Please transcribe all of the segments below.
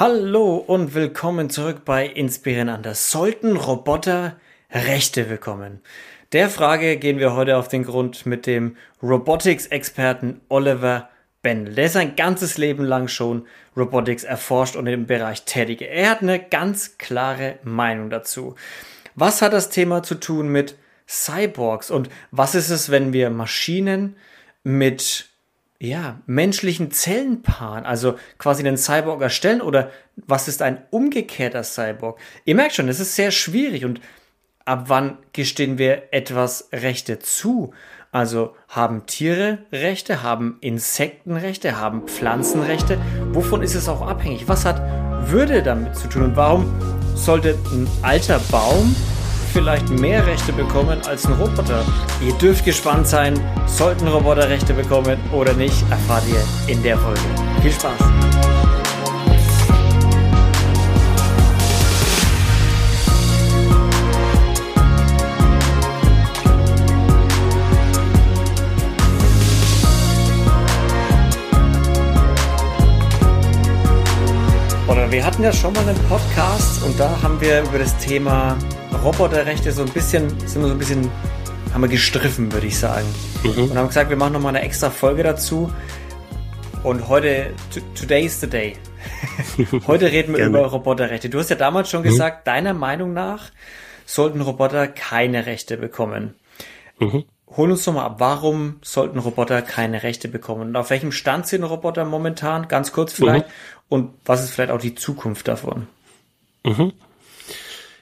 Hallo und willkommen zurück bei Inspirieren anders. Sollten Roboter Rechte bekommen? Der Frage gehen wir heute auf den Grund mit dem Robotics-Experten Oliver Bendel. Der sein ganzes Leben lang schon Robotics erforscht und im Bereich tätig. Er hat eine ganz klare Meinung dazu. Was hat das Thema zu tun mit Cyborgs und was ist es, wenn wir Maschinen mit ja, menschlichen Zellenpaaren, also quasi einen Cyborg erstellen oder was ist ein umgekehrter Cyborg? Ihr merkt schon, es ist sehr schwierig und ab wann gestehen wir etwas Rechte zu? Also haben Tiere Rechte, haben Insekten Rechte, haben Pflanzen Rechte? Wovon ist es auch abhängig? Was hat Würde damit zu tun und warum sollte ein alter Baum vielleicht mehr Rechte bekommen als ein Roboter. Ihr dürft gespannt sein, sollten Roboter Rechte bekommen oder nicht, erfahrt ihr in der Folge. Viel Spaß! Wir hatten ja schon mal einen Podcast und da haben wir über das Thema Roboterrechte so ein bisschen, sind wir so ein bisschen, haben wir gestriffen, würde ich sagen. Mhm. Und haben gesagt, wir machen nochmal eine extra Folge dazu. Und heute, today is the day. heute reden wir über Roboterrechte. Du hast ja damals schon mhm. gesagt, deiner Meinung nach sollten Roboter keine Rechte bekommen. Mhm. Hol uns doch mal ab, warum sollten Roboter keine Rechte bekommen? Und auf welchem Stand sind Roboter momentan? Ganz kurz vielleicht. Mhm. Und was ist vielleicht auch die Zukunft davon? Mhm.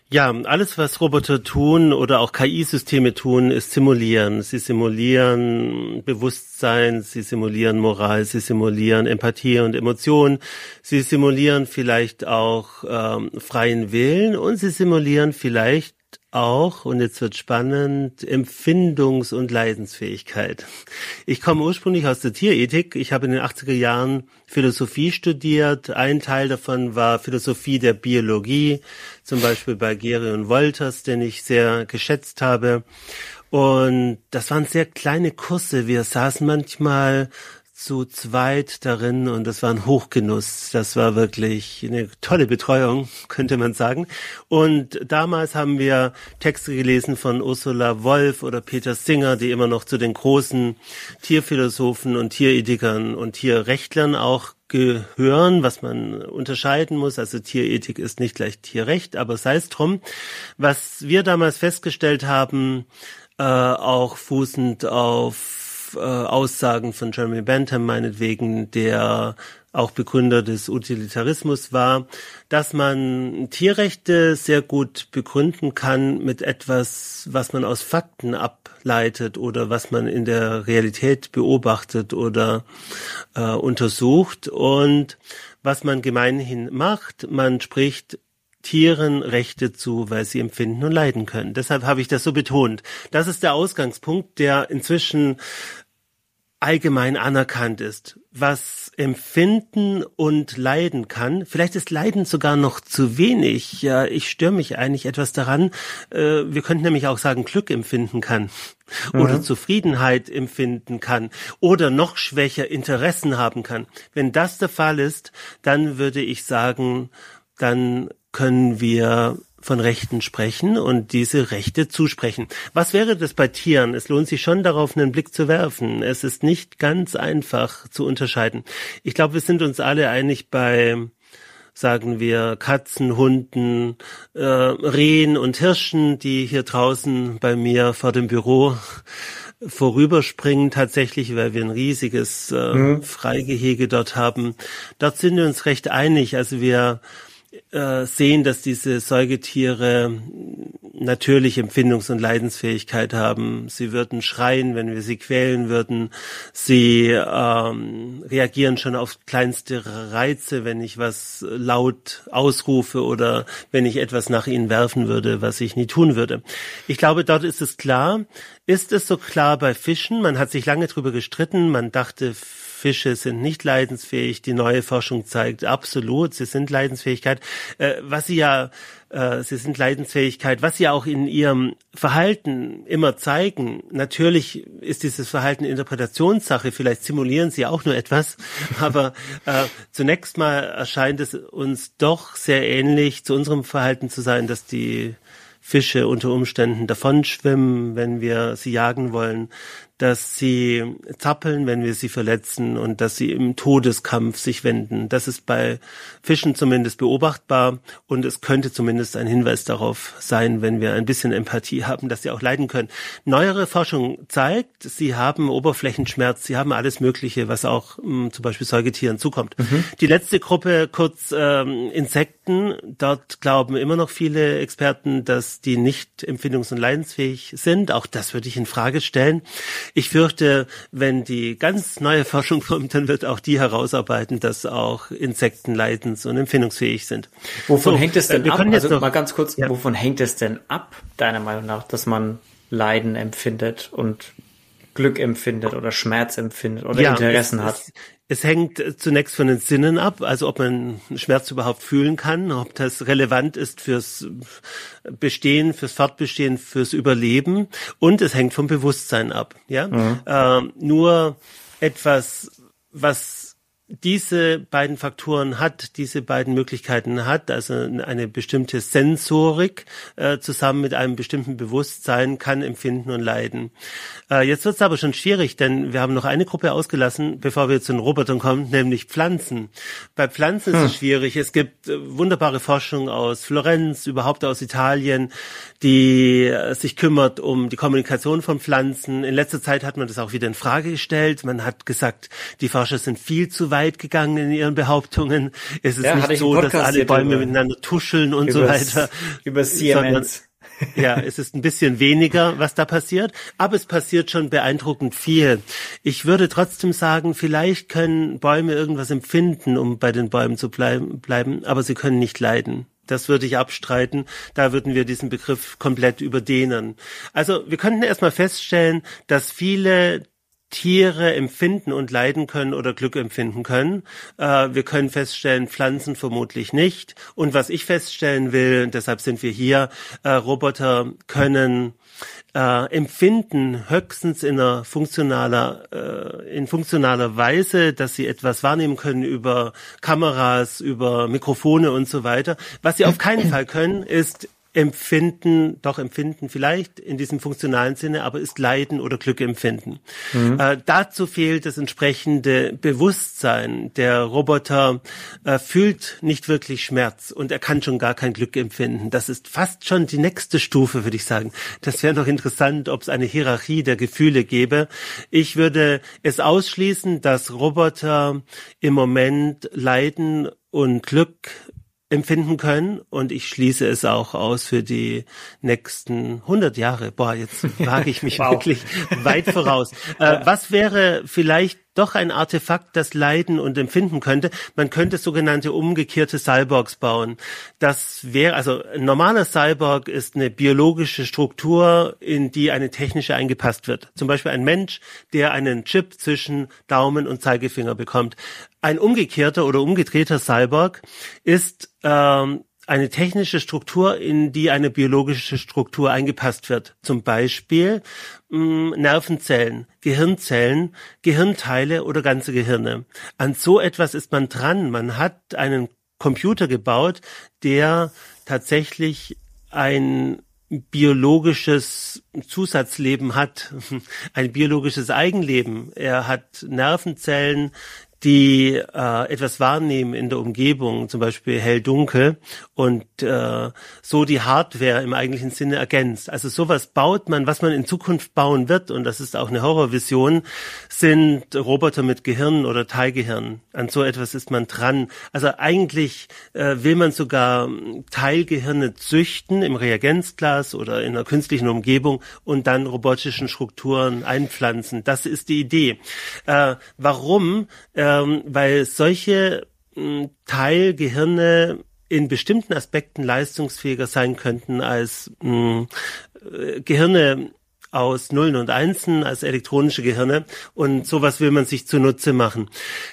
Ja, alles, was Roboter tun oder auch KI-Systeme tun, ist simulieren. Sie simulieren Bewusstsein, sie simulieren Moral, sie simulieren Empathie und Emotion, sie simulieren vielleicht auch ähm, freien Willen und sie simulieren vielleicht auch, und jetzt wird spannend, Empfindungs- und Leidensfähigkeit. Ich komme ursprünglich aus der Tierethik. Ich habe in den 80er Jahren Philosophie studiert. Ein Teil davon war Philosophie der Biologie, zum Beispiel bei Gerion Wolters, den ich sehr geschätzt habe. Und das waren sehr kleine Kurse. Wir saßen manchmal zu zweit darin und das war ein Hochgenuss. Das war wirklich eine tolle Betreuung, könnte man sagen. Und damals haben wir Texte gelesen von Ursula Wolf oder Peter Singer, die immer noch zu den großen Tierphilosophen und Tierethikern und Tierrechtlern auch gehören, was man unterscheiden muss. Also Tierethik ist nicht gleich Tierrecht, aber sei es drum. Was wir damals festgestellt haben, äh, auch fußend auf äh, Aussagen von Jeremy Bentham meinetwegen, der auch Begründer des Utilitarismus war, dass man Tierrechte sehr gut begründen kann mit etwas, was man aus Fakten ableitet oder was man in der Realität beobachtet oder äh, untersucht. Und was man gemeinhin macht, man spricht Tieren Rechte zu, weil sie empfinden und leiden können. Deshalb habe ich das so betont. Das ist der Ausgangspunkt, der inzwischen allgemein anerkannt ist, was empfinden und leiden kann. Vielleicht ist Leiden sogar noch zu wenig. Ja, ich störe mich eigentlich etwas daran. Äh, wir könnten nämlich auch sagen, Glück empfinden kann oder mhm. Zufriedenheit empfinden kann oder noch schwächer Interessen haben kann. Wenn das der Fall ist, dann würde ich sagen, dann können wir von Rechten sprechen und diese Rechte zusprechen. Was wäre das bei Tieren? Es lohnt sich schon darauf, einen Blick zu werfen. Es ist nicht ganz einfach zu unterscheiden. Ich glaube, wir sind uns alle einig bei sagen wir Katzen, Hunden, äh, Rehen und Hirschen, die hier draußen bei mir vor dem Büro vorüberspringen tatsächlich, weil wir ein riesiges äh, mhm. Freigehege dort haben. Dort sind wir uns recht einig. Also wir äh, sehen, dass diese Säugetiere natürlich Empfindungs- und Leidensfähigkeit haben. Sie würden schreien, wenn wir sie quälen würden. Sie ähm, reagieren schon auf kleinste Reize, wenn ich was laut ausrufe oder wenn ich etwas nach ihnen werfen würde, was ich nie tun würde. Ich glaube, dort ist es klar. Ist es so klar bei Fischen? Man hat sich lange drüber gestritten. Man dachte, Fische sind nicht leidensfähig. Die neue Forschung zeigt absolut, sie sind Leidensfähigkeit. Äh, was sie ja äh, sie sind Leidensfähigkeit, was sie auch in ihrem Verhalten immer zeigen. Natürlich ist dieses Verhalten Interpretationssache, vielleicht simulieren sie auch nur etwas, aber äh, zunächst mal erscheint es uns doch sehr ähnlich zu unserem Verhalten zu sein, dass die Fische unter Umständen davonschwimmen, wenn wir sie jagen wollen, dass sie zappeln, wenn wir sie verletzen und dass sie im Todeskampf sich wenden. Das ist bei Fischen zumindest beobachtbar und es könnte zumindest ein Hinweis darauf sein, wenn wir ein bisschen Empathie haben, dass sie auch leiden können. Neuere Forschung zeigt, sie haben Oberflächenschmerz, sie haben alles Mögliche, was auch mh, hm, zum Beispiel Säugetieren zukommt. Mhm. Die letzte Gruppe, kurz ähm, Insekten, dort glauben immer noch viele Experten, dass die nicht empfindungs- und leidensfähig sind. Auch das würde ich in Frage stellen. Ich fürchte, wenn die ganz neue Forschung kommt, dann wird auch die herausarbeiten, dass auch Insekten leidens- und empfindungsfähig sind. Wovon so, hängt es denn ab? Also mal ganz kurz, ja. wovon hängt es denn ab, deiner Meinung nach, dass man Leiden empfindet und Glück empfindet oder Schmerz empfindet oder ja, Interessen es, hat? Es, hängt zunächst von den Sinnen ab, also ob man Schmerz überhaupt fühlen kann, ob das relevant ist fürs Bestehen, fürs Fortbestehen, fürs Überleben und es hängt vom Bewusstsein ab. Ja, mhm. äh, nur etwas, was diese beiden Faktoren hat, diese beiden Möglichkeiten hat, also eine bestimmte Sensorik äh, zusammen mit einem bestimmten Bewusstsein kann empfinden und leiden. Äh, jetzt wird es aber schon schwierig, denn wir haben noch eine Gruppe ausgelassen, bevor wir zu den Robotern kommen, nämlich Pflanzen. Bei Pflanzen hm. ist es hm. schwierig. Es gibt äh, wunderbare Forschung aus Florenz, überhaupt aus Italien, die äh, sich kümmert um die Kommunikation von Pflanzen. In letzter Zeit hat man das auch wieder in Frage gestellt. Man hat gesagt, die Forscher sind viel zu weit gegangen in ihren Behauptungen. Es ist ja, nicht so, dass alle Bäume über, miteinander tuscheln und so weiter. Über Siemens. ja, es ist ein bisschen weniger, was da passiert, aber es passiert schon beeindruckend viel. Ich würde trotzdem sagen, vielleicht können Bäume irgendwas empfinden, um bei den Bäumen zu bleiben, aber sie können nicht leiden. Das würde ich abstreiten. Da würden wir diesen Begriff komplett überdehnen. Also wir könnten erstmal feststellen, dass viele Tiere empfinden und leiden können oder Glück empfinden können. Äh, wir können feststellen, Pflanzen vermutlich nicht. Und was ich feststellen will, deshalb sind wir hier, äh, Roboter können äh, empfinden höchstens in einer funktionaler, äh, in funktionaler Weise, dass sie etwas wahrnehmen können über Kameras, über Mikrofone und so weiter. Was sie auf keinen Fall können, ist empfinden, doch empfinden vielleicht in diesem funktionalen Sinne, aber ist Leiden oder Glück empfinden. Mhm. Äh, dazu fehlt das entsprechende Bewusstsein. Der Roboter äh, fühlt nicht wirklich Schmerz und er kann schon gar kein Glück empfinden. Das ist fast schon die nächste Stufe, würde ich sagen. Das wäre noch interessant, ob es eine Hierarchie der Gefühle gäbe. Ich würde es ausschließen, dass Roboter im Moment Leiden und Glück empfinden können und ich schließe es auch aus für die nächsten 100 Jahre. Boah, jetzt wage ich mich wow. wirklich weit voraus. Äh, was wäre vielleicht doch ein Artefakt, das leiden und empfinden könnte? Man könnte sogenannte umgekehrte Cyborgs bauen. Das wäre, also ein normaler Cyborg ist eine biologische Struktur, in die eine technische eingepasst wird. Zum Beispiel ein Mensch, der einen Chip zwischen Daumen und Zeigefinger bekommt. Ein umgekehrter oder umgedrehter Cyborg ist ähm, eine technische Struktur, in die eine biologische Struktur eingepasst wird. Zum Beispiel mh, mm, Nervenzellen, Gehirnzellen, Gehirnteile oder ganze Gehirne. An so etwas ist man dran. Man hat einen Computer gebaut, der tatsächlich ein biologisches Zusatzleben hat, ein biologisches Eigenleben. Er hat Nervenzellen, die äh, etwas wahrnehmen in der Umgebung, zum Beispiel hell-dunkel, und äh, so die Hardware im eigentlichen Sinne ergänzt. Also sowas baut man, was man in Zukunft bauen wird, und das ist auch eine Horrorvision, sind Roboter mit Gehirn oder Teilgehirn. An so etwas ist man dran. Also eigentlich äh, will man sogar Teilgehirne züchten im Reagenzglas oder in einer künstlichen Umgebung und dann robotischen Strukturen einpflanzen. Das ist die Idee. Äh, warum? Äh, ähm, weil solche äh, Teilgehirne in bestimmten Aspekten leistungsfähiger sein könnten als mh, äh, Gehirne aus Nullen und Einsen als elektronische Gehirne und sowas will man sich zunutze machen.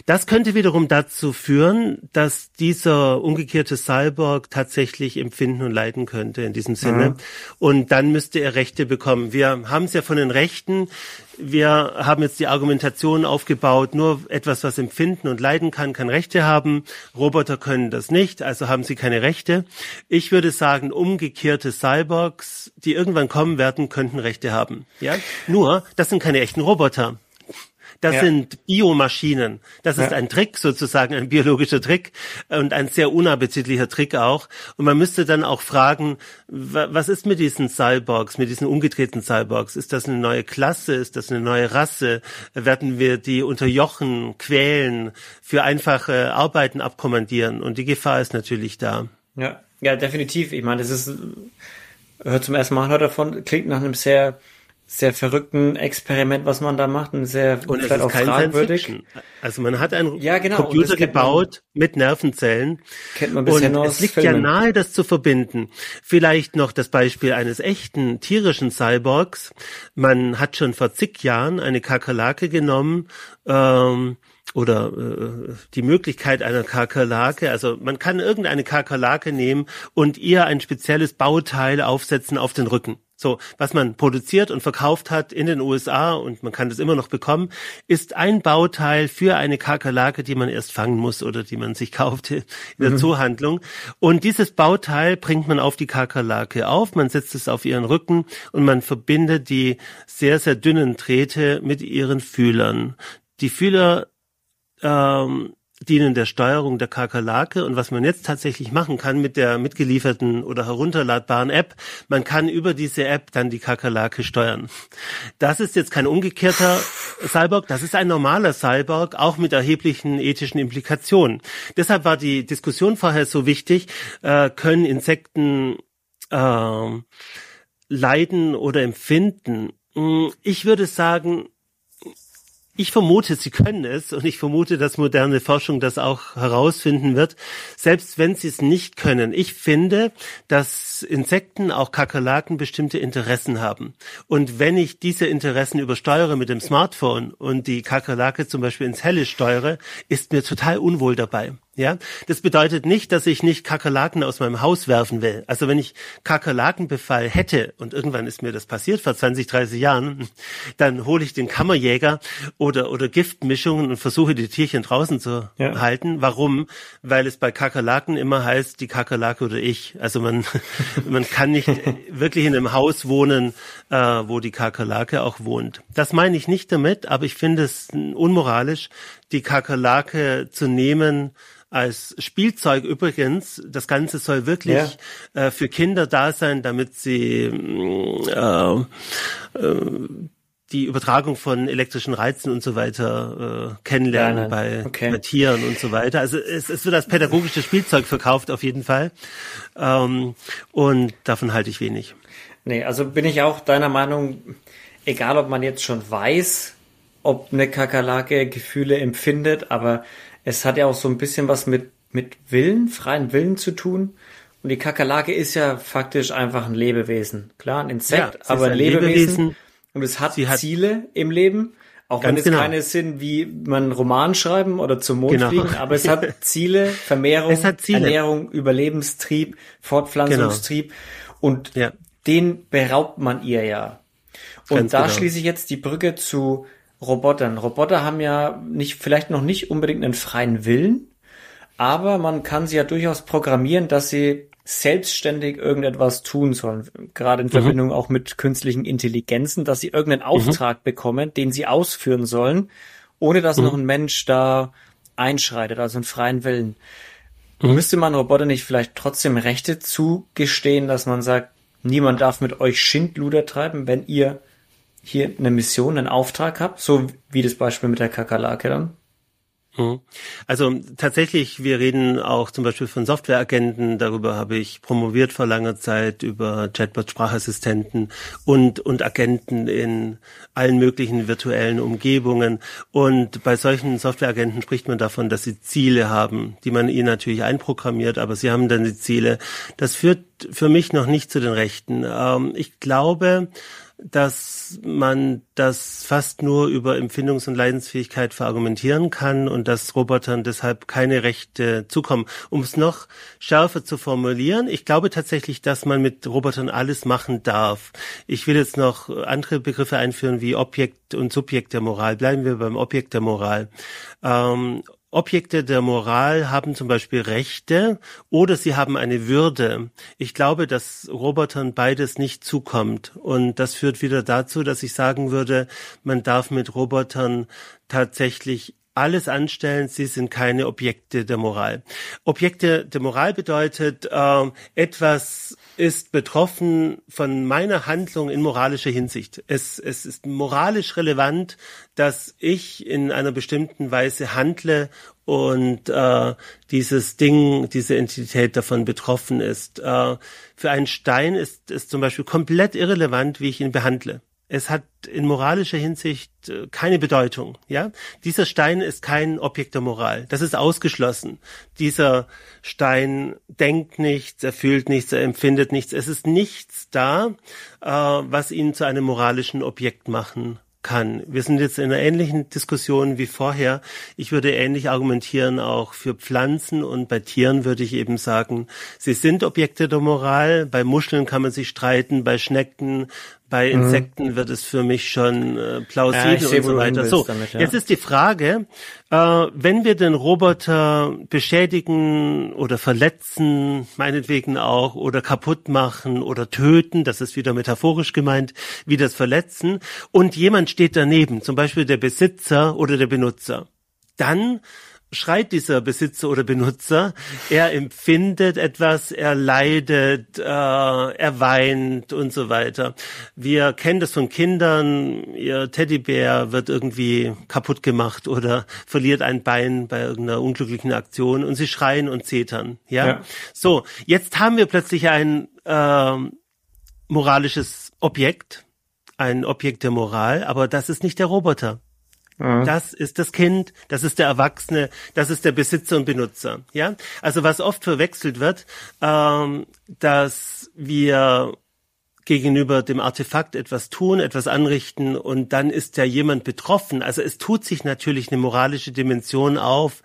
Das könnte wiederum dazu führen, dass dieser umgekehrte Cyborg tatsächlich empfinden und leiden könnte in diesem Sinne. Mhm. Und dann müsste er Rechte bekommen. Wir haben es ja von den Rechten wir haben jetzt die Argumentation aufgebaut, nur etwas, was empfinden und leiden kann, kann Rechte haben. Roboter können das nicht, also haben sie keine Rechte. Ich würde sagen, umgekehrte Cyborgs, die irgendwann kommen werden, könnten Rechte haben. Ja? Nur, das sind keine echten Roboter. Das ja. sind Biomaschinen. Das ist ja. ein Trick sozusagen, ein biologischer Trick und ein sehr unappetitlicher Trick auch. Und man müsste dann auch fragen, was ist mit diesen Cyborgs, mit diesen umgedrehten Cyborgs? Ist das eine neue Klasse? Ist das eine neue Rasse? Werden wir die unterjochen, quälen, für einfache Arbeiten abkommandieren? Und die Gefahr ist natürlich da. Ja, ja, definitiv. Ich meine, das ist, hört zum ersten Mal davon, klingt nach einem sehr sehr verrückten Experiment, was man da macht, ein sehr und es ist kein fragwürdig. Also man hat einen ja, genau, Computer gebaut man, mit Nervenzellen. Kennt man bisher und nur es liegt Filmen. ja nahe, das zu verbinden. Vielleicht noch das Beispiel eines echten tierischen Cyborgs. Man hat schon vor zig Jahren eine Kakerlake genommen. Ähm, oder äh, die Möglichkeit einer Kakerlake, also man kann irgendeine Kakerlake nehmen und ihr ein spezielles Bauteil aufsetzen auf den Rücken. So, was man produziert und verkauft hat in den USA und man kann das immer noch bekommen, ist ein Bauteil für eine Kakerlake, die man erst fangen muss oder die man sich kauft in der mhm. Zoohandlung. Und dieses Bauteil bringt man auf die Kakerlake auf, man setzt es auf ihren Rücken und man verbindet die sehr, sehr dünnen Drähte mit ihren Fühlern. Die Fühler ähm, dienen der Steuerung der Kakerlake und was man jetzt tatsächlich machen kann mit der mitgelieferten oder herunterladbaren App, man kann über diese App dann die Kakerlake steuern. Das ist jetzt kein umgekehrter Cyborg, das ist ein normaler Cyborg, auch mit erheblichen ethischen Implikationen. Deshalb war die Diskussion vorher so wichtig, äh, können Insekten äh, leiden oder empfinden? Hm, ich würde sagen, ich vermute, sie können es und ich vermute, dass moderne Forschung das auch herausfinden wird, selbst wenn sie es nicht können. Ich finde, dass Insekten, auch Kakerlaken, bestimmte Interessen haben. Und wenn ich diese Interessen übersteuere mit dem Smartphone und die Kakerlake zum Beispiel ins Helle steuere, ist mir total unwohl dabei. Ja, das bedeutet nicht, dass ich nicht Kakerlaken aus meinem Haus werfen will. Also wenn ich Kakerlakenbefall hätte und irgendwann ist mir das passiert vor 20, 30 Jahren, dann hole ich den Kammerjäger oder oder Giftmischungen und versuche die Tierchen draußen zu ja. halten. Warum? Weil es bei Kakerlaken immer heißt, die Kakerlake oder ich. Also man man kann nicht wirklich in einem Haus wohnen, äh, wo die Kakerlake auch wohnt. Das meine ich nicht damit, aber ich finde es unmoralisch, die Kakerlake zu nehmen als Spielzeug übrigens. Das Ganze soll wirklich ja. äh, für Kinder da sein, damit sie mm, äh, äh, die Übertragung von elektrischen Reizen und so weiter äh, kennenlernen ja, bei, okay. bei, Tieren und so weiter. Also es, es wird als pädagogisches Spielzeug verkauft auf jeden Fall. Ähm, und davon halte ich wenig. Nee, also bin ich auch deiner Meinung, egal ob man jetzt schon weiß, ob eine Kakerlake Gefühle empfindet, aber es hat ja auch so ein bisschen was mit, mit Willen, freien Willen zu tun. Und die Kakerlake ist ja faktisch einfach ein Lebewesen. Klar, ein Insekt, ja, aber ein, Lebewesen. Lebewesen. Und es hat, hat Ziele im Leben. Auch wenn es genau. keine sind, wie man einen Roman schreiben oder zum Mond genau. fliegen, aber es hat Ziele, Vermehrung, hat Ziele. Ernährung, Überlebenstrieb, Fortpflanzungstrieb. Genau. Und ja. den beraubt man ihr ja. Und Ganz da genau. schließe ich jetzt die Brücke zu Robotern. Roboter haben ja nicht, vielleicht noch nicht unbedingt einen freien Willen, aber man kann sie ja durchaus programmieren, dass sie selbstständig irgendetwas tun sollen. Gerade in mhm. Verbindung auch mit künstlichen Intelligenzen, dass sie irgendeinen mhm. Auftrag mhm. bekommen, den sie ausführen sollen, ohne dass mhm. noch ein Mensch da einschreitet, also einen freien Willen. Mhm. Müsste man Roboter nicht vielleicht trotzdem Rechte zugestehen, dass man sagt, niemand darf mit euch Schindluder treiben, wenn ihr hier eine Mission, einen Auftrag habt, so wie das Beispiel mit der Kakerlake dann? Mhm. Also tatsächlich, wir reden auch zum Beispiel von Softwareagenten, darüber habe ich promoviert vor langer Zeit, über Chatbot, Sprachassistenten und, und Agenten in allen möglichen virtuellen Umgebungen. Und bei solchen Softwareagenten spricht man davon, dass sie Ziele haben, die man ihnen natürlich einprogrammiert, aber sie haben dann die Ziele. Das führt für mich noch nicht zu den Rechten. Ähm, ich glaube, dass man das fast nur über Empfindungs- und Leidensfähigkeit verargumentieren kann und dass Robotern deshalb keine Rechte zukommen. Um es noch schärfer zu formulieren, ich glaube tatsächlich, dass man mit Robotern alles machen darf. Ich will jetzt noch andere Begriffe einführen wie Objekt und Subjekt der Moral. Bleiben wir beim Objekt der Moral. Ähm, Objekte der Moral haben zum Beispiel Rechte oder sie haben eine Würde. Ich glaube, dass Robotern beides nicht zukommt. Und das führt wieder dazu, dass ich sagen würde, man darf mit Robotern tatsächlich alles anstellen, sie sind keine Objekte der Moral. Objekte der Moral bedeutet, äh, etwas ist betroffen von meiner Handlung in moralischer Hinsicht. Es, es ist moralisch relevant, dass ich in einer bestimmten Weise handle und äh, dieses Ding, diese Entität davon betroffen ist. Äh, für einen Stein ist es zum Beispiel komplett irrelevant, wie ich ihn behandle. Es hat in moralischer Hinsicht äh, keine Bedeutung, ja. Dieser Stein ist kein Objekt der Moral. Das ist ausgeschlossen. Dieser Stein denkt nichts, er fühlt nichts, er empfindet nichts. Es ist nichts da, äh, was ihn zu einem moralischen Objekt machen kann. Wir sind jetzt in einer ähnlichen Diskussion wie vorher. Ich würde ähnlich argumentieren auch für Pflanzen und bei Tieren würde ich eben sagen, sie sind Objekte der Moral. Bei Muscheln kann man sich streiten, bei Schnecken, bei mhm. Insekten mhm. wird es für mich schon äh, plausibel ja, und so weiter. So, damit, ja. jetzt ist die Frage, äh, wenn wir den Roboter beschädigen oder verletzen, meinetwegen auch, oder kaputt machen oder töten, das ist wieder metaphorisch gemeint, wie das Verletzen, und jemand steht daneben, zum Beispiel der Besitzer oder der Benutzer, dann schreit dieser Besitzer oder Benutzer. Er empfindet etwas, er leidet, äh, er weint und so weiter. Wir kennen das von Kindern. Ihr Teddybär wird irgendwie kaputt gemacht oder verliert ein Bein bei irgendeiner unglücklichen Aktion und sie schreien und zetern. Ja. ja. So, jetzt haben wir plötzlich ein äh, moralisches Objekt, ein Objekt der Moral, aber das ist nicht der Roboter. Mhm. Das ist das Kind, das ist der Erwachsene, das ist der Besitzer und Benutzer. Ja, also was oft verwechselt wird, ähm, dass wir gegenüber dem Artefakt etwas tun, etwas anrichten und dann ist ja jemand betroffen. Also es tut sich natürlich eine moralische Dimension auf,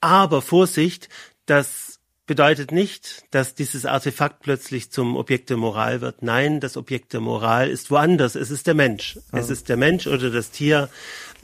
aber Vorsicht, das bedeutet nicht, dass dieses Artefakt plötzlich zum Objekt der Moral wird. Nein, das Objekt der Moral ist woanders. Es ist der Mensch. Ja. Es ist der Mensch oder das Tier,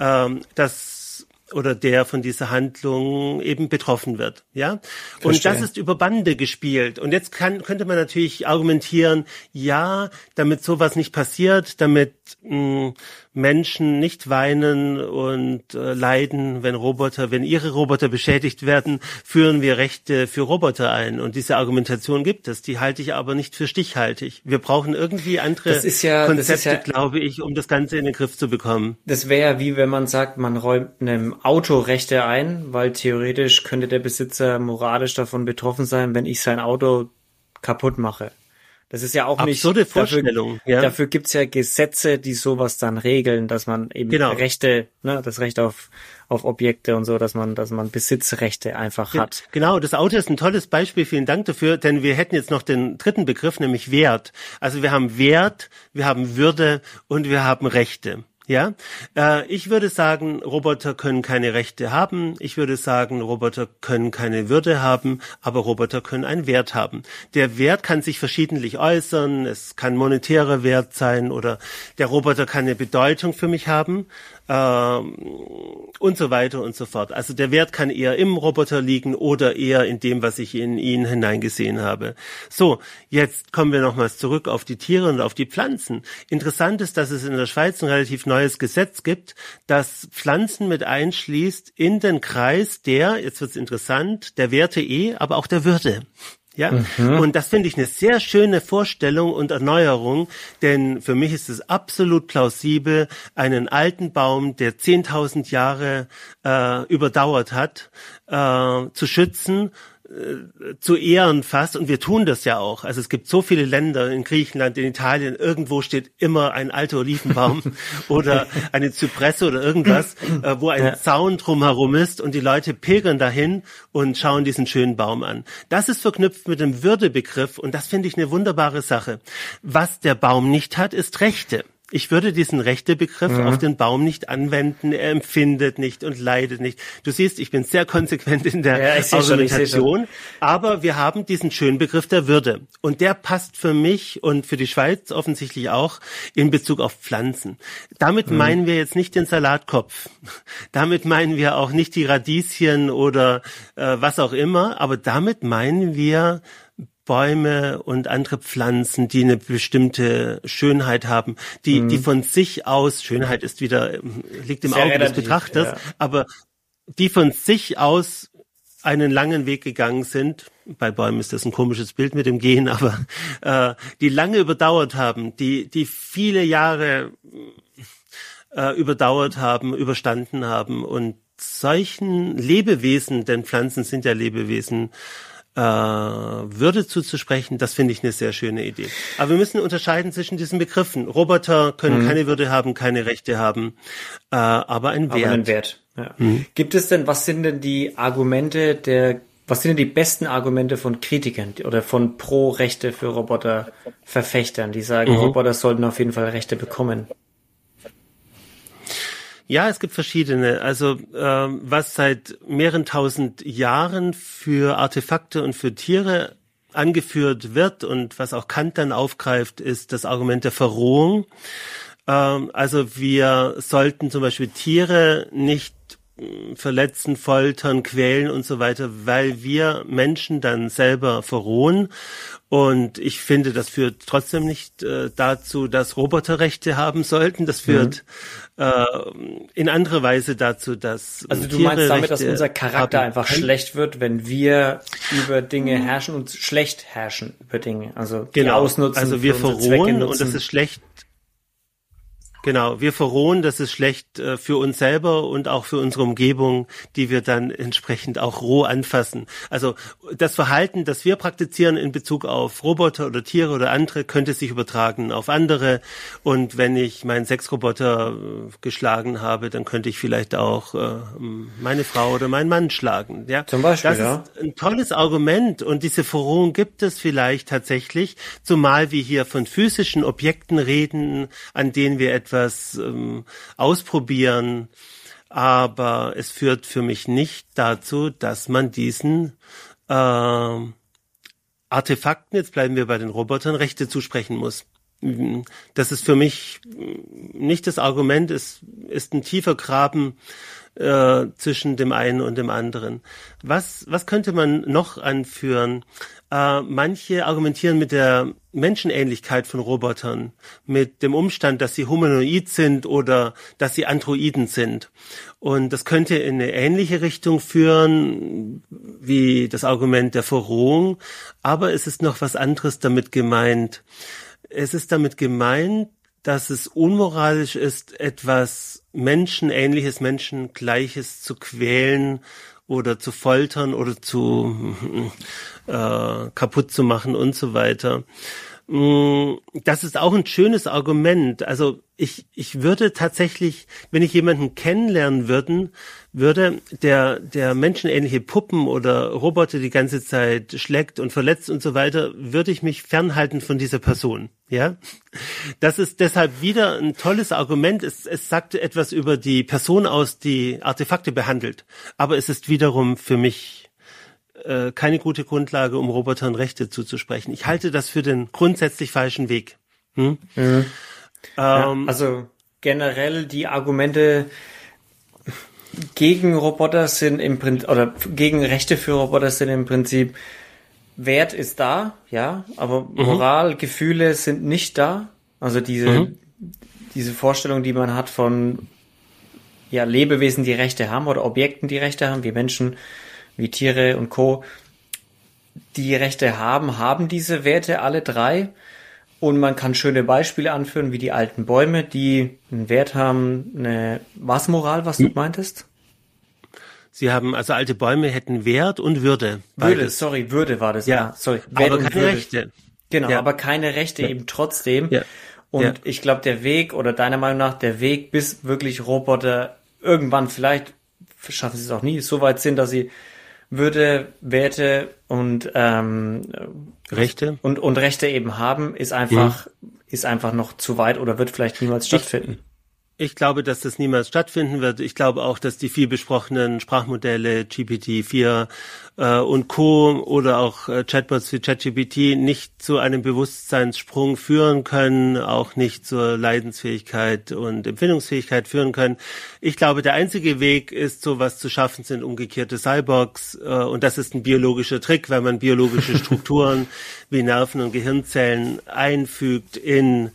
ähm, das oder der von dieser Handlung eben betroffen wird, ja. Verstehe. Und das ist über Bande gespielt. Und jetzt kann, könnte man natürlich argumentieren, ja, damit sowas nicht passiert, damit mh, hm, Menschen nicht weinen und äh, leiden, wenn Roboter, wenn ihre Roboter beschädigt werden, führen wir Rechte für Roboter ein. Und diese Argumentation gibt es. Die halte ich aber nicht für stichhaltig. Wir brauchen irgendwie andere ja, Konzepte, ja, glaube ich, um das Ganze in den Griff zu bekommen. Das wäre ja wie wenn man sagt, man räumt einem Auto Rechte ein, weil theoretisch könnte der Besitzer moralisch davon betroffen sein, wenn ich sein Auto kaputt mache. Das ist ja auch Absurde nicht. Vorstellung. Dafür, ja. dafür gibt's ja Gesetze, die sowas dann regeln, dass man eben genau. Rechte, ne, das Recht auf, auf Objekte und so, dass man, dass man Besitzrechte einfach hat. Genau, das Auto ist ein tolles Beispiel. Vielen Dank dafür, denn wir hätten jetzt noch den dritten Begriff, nämlich Wert. Also wir haben Wert, wir haben Würde und wir haben Rechte. Ja, äh, ich würde sagen, Roboter können keine Rechte haben. Ich würde sagen, Roboter können keine Würde haben, aber Roboter können einen Wert haben. Der Wert kann sich verschiedentlich äußern. Es kann monetärer Wert sein oder der Roboter kann eine Bedeutung für mich haben ähm, und so weiter und so fort. Also der Wert kann eher im Roboter liegen oder eher in dem, was ich in ihn hineingesehen habe. So, jetzt kommen wir nochmals zurück auf die Tiere und auf die Pflanzen. Interessant ist, dass es in der Schweiz ein relativ neues Gesetz gibt, das Pflanzen mit einschließt in den Kreis der, jetzt wird's interessant, der Werte E, aber auch der Würde. Ja, mhm. und das finde ich eine sehr schöne Vorstellung und Erneuerung, denn für mich ist es absolut plausibel, einen alten Baum, der 10.000 Jahre äh, überdauert hat, äh, zu schützen äh, zu ehren fast und wir tun das ja auch. Also es gibt so viele Länder in Griechenland, in Italien, irgendwo steht immer ein alter Olivenbaum oder eine Zypresse oder irgendwas, äh, wo ein ja. Zaun drumherum ist und die Leute pilgern dahin und schauen diesen schönen Baum an. Das ist verknüpft mit dem Würdebegriff und das finde ich eine wunderbare Sache. Was der Baum nicht hat, ist Rechte. Ich würde diesen Rechtebegriff mhm. auf den Baum nicht anwenden. Er empfindet nicht und leidet nicht. Du siehst, ich bin sehr konsequent in der ja, Argumentation. Aber wir haben diesen schönen Begriff der Würde. Und der passt für mich und für die Schweiz offensichtlich auch in Bezug auf Pflanzen. Damit mhm. meinen wir jetzt nicht den Salatkopf. Damit meinen wir auch nicht die Radieschen oder äh, was auch immer. Aber damit meinen wir Bäume und andere Pflanzen, die eine bestimmte Schönheit haben, die, mhm. die von sich aus, Schönheit ist wieder, liegt im Sehr Auge relativ, des Betrachters, ja. aber die von sich aus einen langen Weg gegangen sind. Bei Bäumen ist das ein komisches Bild mit dem Gehen, aber äh, die lange überdauert haben, die, die viele Jahre äh, überdauert haben, überstanden haben und solchen Lebewesen, denn Pflanzen sind ja Lebewesen, äh, Würde zuzusprechen, das finde ich eine sehr schöne Idee. Aber wir müssen unterscheiden zwischen diesen Begriffen. Roboter können mhm. keine Würde haben, keine Rechte haben, äh, aber ein Wert. Aber ein Wert. Ja. Mhm. Gibt es denn, was sind denn die Argumente der, was sind denn die besten Argumente von Kritikern oder von Pro-Rechte für Roboter-Verfechtern, die sagen, mhm. Roboter sollten auf jeden Fall Rechte bekommen? Ja, es gibt verschiedene. Also ähm, was seit mehreren tausend Jahren für Artefakte und für Tiere angeführt wird und was auch Kant dann aufgreift, ist das Argument der Verrohung. Ähm, also wir sollten zum Beispiel Tiere nicht verletzen, foltern, quälen und so weiter, weil wir Menschen dann selber verrohen. Und ich finde, das führt trotzdem nicht äh, dazu, dass Roboter Rechte haben sollten. Das führt mhm. äh, in andere Weise dazu, dass also du Tiere meinst damit, Rechte dass unser Charakter haben. einfach schlecht wird, wenn wir über Dinge herrschen und schlecht herrschen über Dinge. Also genau. ausnutzen. Also wir verrohen und das ist schlecht Genau, wir verrohen, das ist schlecht äh, für uns selber und auch für unsere Umgebung, die wir dann entsprechend auch roh anfassen. Also das Verhalten, das wir praktizieren in Bezug auf Roboter oder Tiere oder andere, könnte sich übertragen auf andere. Und wenn ich meinen Sexroboter äh, geschlagen habe, dann könnte ich vielleicht auch äh, meine Frau oder meinen Mann schlagen. Ja, zum Beispiel. Das ja. ist ein tolles Argument und diese Verrohung gibt es vielleicht tatsächlich, zumal wir hier von physischen Objekten reden, an denen wir etwas etwas ähm, ausprobieren, aber es führt für mich nicht dazu, dass man diesen äh, Artefakten, jetzt bleiben wir bei den Robotern, Rechte zusprechen muss. Das ist für mich nicht das Argument, es ist ein tiefer Graben äh, zwischen dem einen und dem anderen. Was, was könnte man noch anführen? Äh, manche argumentieren mit der Menschenähnlichkeit von Robotern, mit dem Umstand, dass sie humanoid sind oder dass sie Androiden sind. Und das könnte in eine ähnliche Richtung führen wie das Argument der Verrohung, aber es ist noch was anderes damit gemeint. Es ist damit gemeint, dass es unmoralisch ist, etwas Menschenähnliches, Menschengleiches zu quälen oder zu foltern oder zu äh, kaputt zu machen und so weiter. Mm, das ist auch ein schönes Argument. Also ich, ich würde tatsächlich, wenn ich jemanden kennenlernen würden, würde, der, der menschenähnliche Puppen oder Roboter die ganze Zeit schlägt und verletzt und so weiter, würde ich mich fernhalten von dieser Person. Ja, das ist deshalb wieder ein tolles Argument. Es, es sagt etwas über die Person aus, die Artefakte behandelt. Aber es ist wiederum für mich äh, keine gute Grundlage, um Robotern Rechte zuzusprechen. Ich halte das für den grundsätzlich falschen Weg. Hm? Mhm. Ja, ähm, also generell die Argumente gegen Roboter sind im Prinzip, oder gegen Rechte für Roboter sind im Prinzip, Wert ist da, ja, aber mhm. Moral, Gefühle sind nicht da. Also diese, mhm. diese Vorstellung, die man hat von ja, Lebewesen, die Rechte haben oder Objekten, die Rechte haben, wie Menschen wie Tiere und Co., die Rechte haben, haben diese Werte alle drei. Und man kann schöne Beispiele anführen, wie die alten Bäume, die einen Wert haben, eine was Moral, was du hm. meintest? Sie haben, also alte Bäume hätten Wert und Würde. Beides. Würde, sorry, Würde war das. Ja, ja sorry. Wert aber keine Würde. Rechte. Genau, ja. aber keine Rechte ja. eben trotzdem. Ja. Und ich glaube, der Weg, oder deiner Meinung nach, der Weg, bis wirklich Roboter irgendwann vielleicht, schaffen sie es auch nie, so weit sind, dass sie würde Werte und ähm, Rechte und und Rechte eben haben, ist einfach mhm. ist einfach noch zu weit oder wird vielleicht niemals stattfinden. Ich glaube, dass das niemals stattfinden wird. Ich glaube auch, dass die viel besprochenen Sprachmodelle GPT-4 äh, und Co. oder auch äh, Chatbots wie ChatGPT nicht zu einem Bewusstseinssprung führen können, auch nicht zur Leidensfähigkeit und Empfindungsfähigkeit führen können. Ich glaube, der einzige Weg ist, sowas zu schaffen, sind umgekehrte Cyborgs. Äh, und das ist ein biologischer Trick, weil man biologische Strukturen wie Nerven und Gehirnzellen einfügt in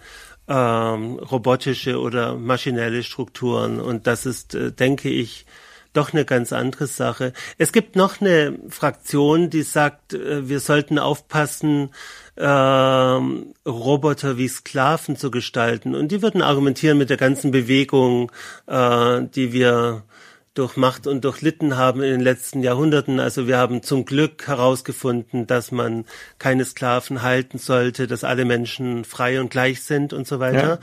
ähm, robotische oder maschinelle Strukturen. Und das ist, äh, denke ich, doch eine ganz andere Sache. Es gibt noch eine Fraktion, die sagt, äh, wir sollten aufpassen, äh, Roboter wie Sklaven zu gestalten. Und die würden argumentieren mit der ganzen Bewegung, äh, die wir durchmacht und durchlitten haben in den letzten Jahrhunderten. Also wir haben zum Glück herausgefunden, dass man keine Sklaven halten sollte, dass alle Menschen frei und gleich sind und so weiter. Ja.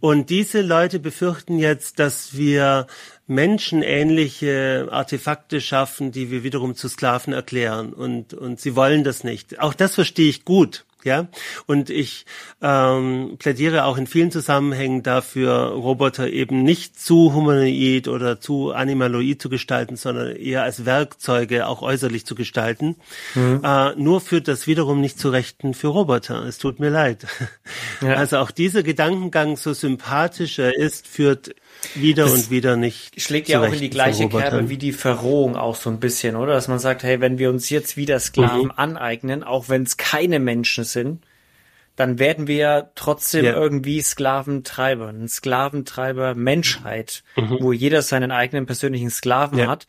Und diese Leute befürchten jetzt, dass wir menschenähnliche Artefakte schaffen, die wir wiederum zu Sklaven erklären. Und, und sie wollen das nicht. Auch das verstehe ich gut. Ja, und ich ähm, plädiere auch in vielen Zusammenhängen dafür, Roboter eben nicht zu humanoid oder zu animaloid zu gestalten, sondern eher als Werkzeuge auch äußerlich zu gestalten. Mhm. Äh, nur führt das wiederum nicht zu Rechten für Roboter. Es tut mir leid. Ja. Also auch dieser Gedankengang, so sympathisch er ist, führt wieder das und wieder nicht. Schlägt ja auch in die gleiche Kerbe wie die Verrohung auch so ein bisschen, oder? Dass man sagt, hey, wenn wir uns jetzt wieder Sklaven mhm. aneignen, auch wenn es keine Menschen sind, dann werden wir ja trotzdem ja. irgendwie Sklaventreiber, ein Sklaventreiber Menschheit, mhm. wo jeder seinen eigenen persönlichen Sklaven ja. hat.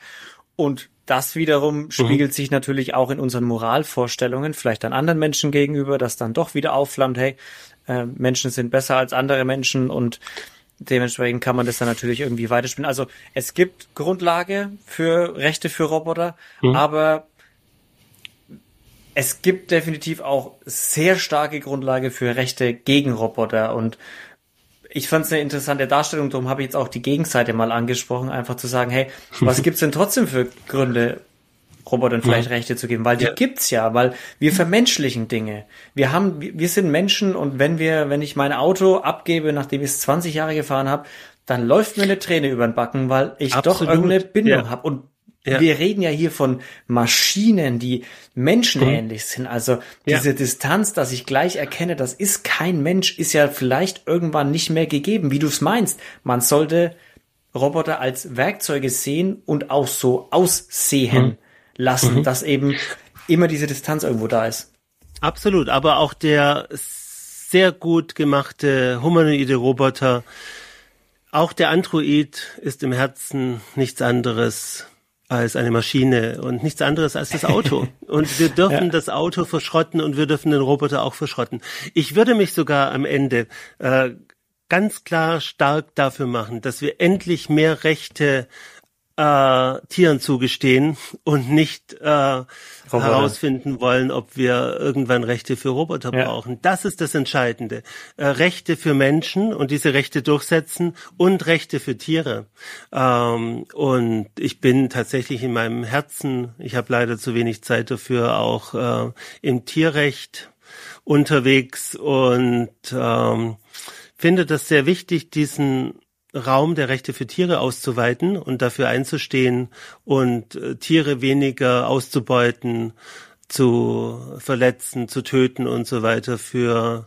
Und das wiederum mhm. spiegelt sich natürlich auch in unseren Moralvorstellungen, vielleicht an anderen Menschen gegenüber, dass dann doch wieder aufflammt, hey, äh, Menschen sind besser als andere Menschen und Dementsprechend kann man das dann natürlich irgendwie weiterspielen. Also es gibt Grundlage für Rechte für Roboter, mhm. aber es gibt definitiv auch sehr starke Grundlage für Rechte gegen Roboter und ich fand es eine interessante Darstellung, darum habe ich jetzt auch die Gegenseite mal angesprochen, einfach zu sagen, hey, was gibt's denn trotzdem für Gründe, Robotern vielleicht Rechte zu geben, weil die ja. gibt's ja, weil wir vermenschlichen Dinge. Wir haben, wir sind Menschen und wenn wir, wenn ich mein Auto abgebe, nachdem ich es 20 Jahre gefahren habe, dann läuft mir eine Träne über den Backen, weil ich Absolut. doch irgendeine Bindung ja. habe. Und ja. wir reden ja hier von Maschinen, die menschenähnlich mhm. sind. Also diese ja. Distanz, dass ich gleich erkenne, das ist kein Mensch, ist ja vielleicht irgendwann nicht mehr gegeben, wie du es meinst. Man sollte Roboter als Werkzeuge sehen und auch so aussehen. Mhm lassen, mhm. dass eben immer diese Distanz irgendwo da ist. Absolut, aber auch der sehr gut gemachte humanoide Roboter, auch der Android ist im Herzen nichts anderes als eine Maschine und nichts anderes als das Auto. Und wir dürfen ja. das Auto verschrotten und wir dürfen den Roboter auch verschrotten. Ich würde mich sogar am Ende äh, ganz klar stark dafür machen, dass wir endlich mehr Rechte äh, Tieren zugestehen und nicht äh, herausfinden wollen, ob wir irgendwann Rechte für Roboter ja. brauchen. Das ist das Entscheidende. Äh, Rechte für Menschen und diese Rechte durchsetzen und Rechte für Tiere. Ähm, und ich bin tatsächlich in meinem Herzen, ich habe leider zu wenig Zeit dafür, auch äh, im Tierrecht unterwegs und ähm, finde das sehr wichtig, diesen Raum der Rechte für Tiere auszuweiten und dafür einzustehen und äh, Tiere weniger auszubeuten, zu verletzen, zu töten und so weiter für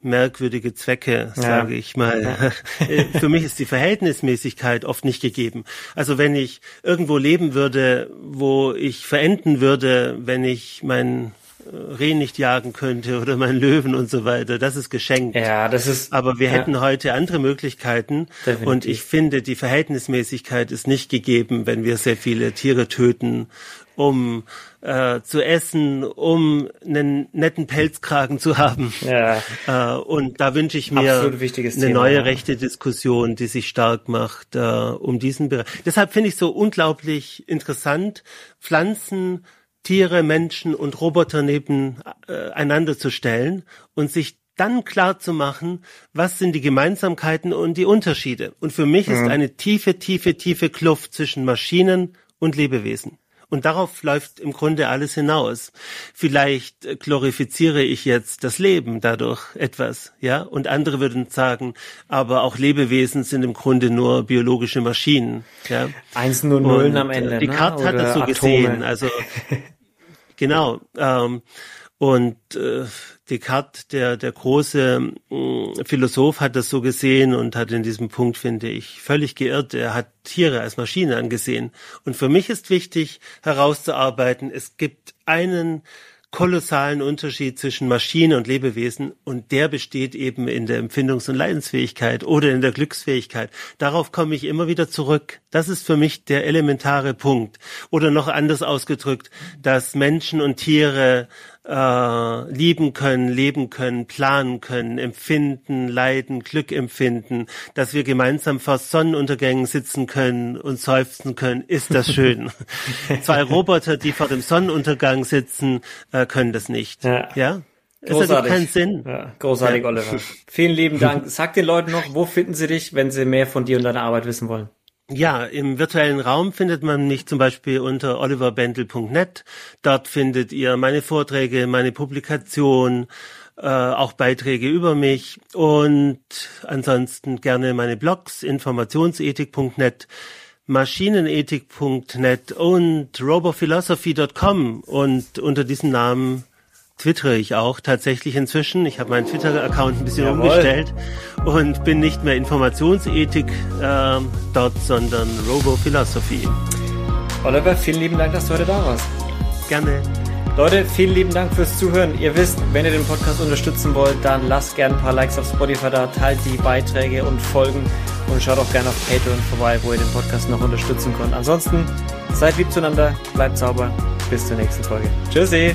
merkwürdige Zwecke, sage ja. ich mal. Ja. Äh, für mich ist die Verhältnismäßigkeit oft nicht gegeben. Also wenn ich irgendwo leben würde, wo ich verenden würde, wenn ich mein Reh nicht jagen könnte oder mein Löwen und so weiter. Das ist geschenkt. Ja, das ist. Aber wir ja. hätten heute andere Möglichkeiten. Definitiv. Und ich finde, die Verhältnismäßigkeit ist nicht gegeben, wenn wir sehr viele Tiere töten, um äh, zu essen, um einen netten Pelzkragen zu haben. Ja. Äh, und da wünsche ich mir eine Thema, neue ja. rechte Diskussion, die sich stark macht äh, um diesen Bereich. Deshalb finde ich so unglaublich interessant, Pflanzen Tiere, Menschen und Roboter nebeneinander äh, zu stellen und sich dann klar zu machen, was sind die Gemeinsamkeiten und die Unterschiede. Und für mich mhm. ist eine tiefe, tiefe, tiefe Kluft zwischen Maschinen und Lebewesen. Und darauf läuft im Grunde alles hinaus. Vielleicht glorifiziere ich jetzt das Leben dadurch etwas, ja? Und andere würden sagen, aber auch Lebewesen sind im Grunde nur biologische Maschinen, ja? Eins nur Nullen am Ende. Descartes ne? hat das so Atome. gesehen, also genau. Ähm, und äh, Descartes, der, der große äh, Philosoph, hat das so gesehen und hat in diesem Punkt, finde ich, völlig geirrt. Er hat Tiere als Maschine angesehen. Und für mich ist wichtig herauszuarbeiten, es gibt einen kolossalen Unterschied zwischen Maschine und Lebewesen und der besteht eben in der Empfindungs- und Leidensfähigkeit oder in der Glücksfähigkeit. Darauf komme ich immer wieder zurück. Das ist für mich der elementare Punkt. Oder noch anders ausgedrückt, dass Menschen und Tiere äh, lieben können, leben können, planen können, empfinden, leiden, Glück empfinden, dass wir gemeinsam vor Sonnenuntergängen sitzen können und seufzen können, ist das schön. Zwei Roboter, die vor dem Sonnenuntergang sitzen, äh, können das nicht. Ja. ja? Großartig. Das hat keinen Sinn. Ja, großartig, ja. Oliver. Vielen lieben Dank. Sag den Leuten noch, wo finden sie dich, wenn sie mehr von dir und deiner Arbeit wissen wollen? Ja, im virtuellen Raum findet man mich zum Beispiel unter oliverbendel.net. Dort findet ihr meine Vorträge, meine Publikation, äh, auch Beiträge über mich und ansonsten gerne meine Blogs informationsethik.net, maschinenethik.net und robophilosophy.com und unter diesem Namen twittere ich auch tatsächlich inzwischen. Ich habe meinen Twitter-Account ein bisschen Jawohl. umgestellt und bin nicht mehr Informationsethik äh, dort, sondern Robo-Philosophy. Oliver, vielen lieben Dank, dass du heute da warst. Gerne. Leute, vielen lieben Dank fürs Zuhören. Ihr wisst, wenn ihr den Podcast unterstützen wollt, dann lasst gerne ein paar Likes auf Spotify da, teilt die Beiträge und Folgen und schaut auch gerne auf Patreon vorbei, wo ihr den Podcast noch unterstützen könnt. Ansonsten seid lieb zueinander, bleibt sauber. Bis zur nächsten Folge. Tschüssi!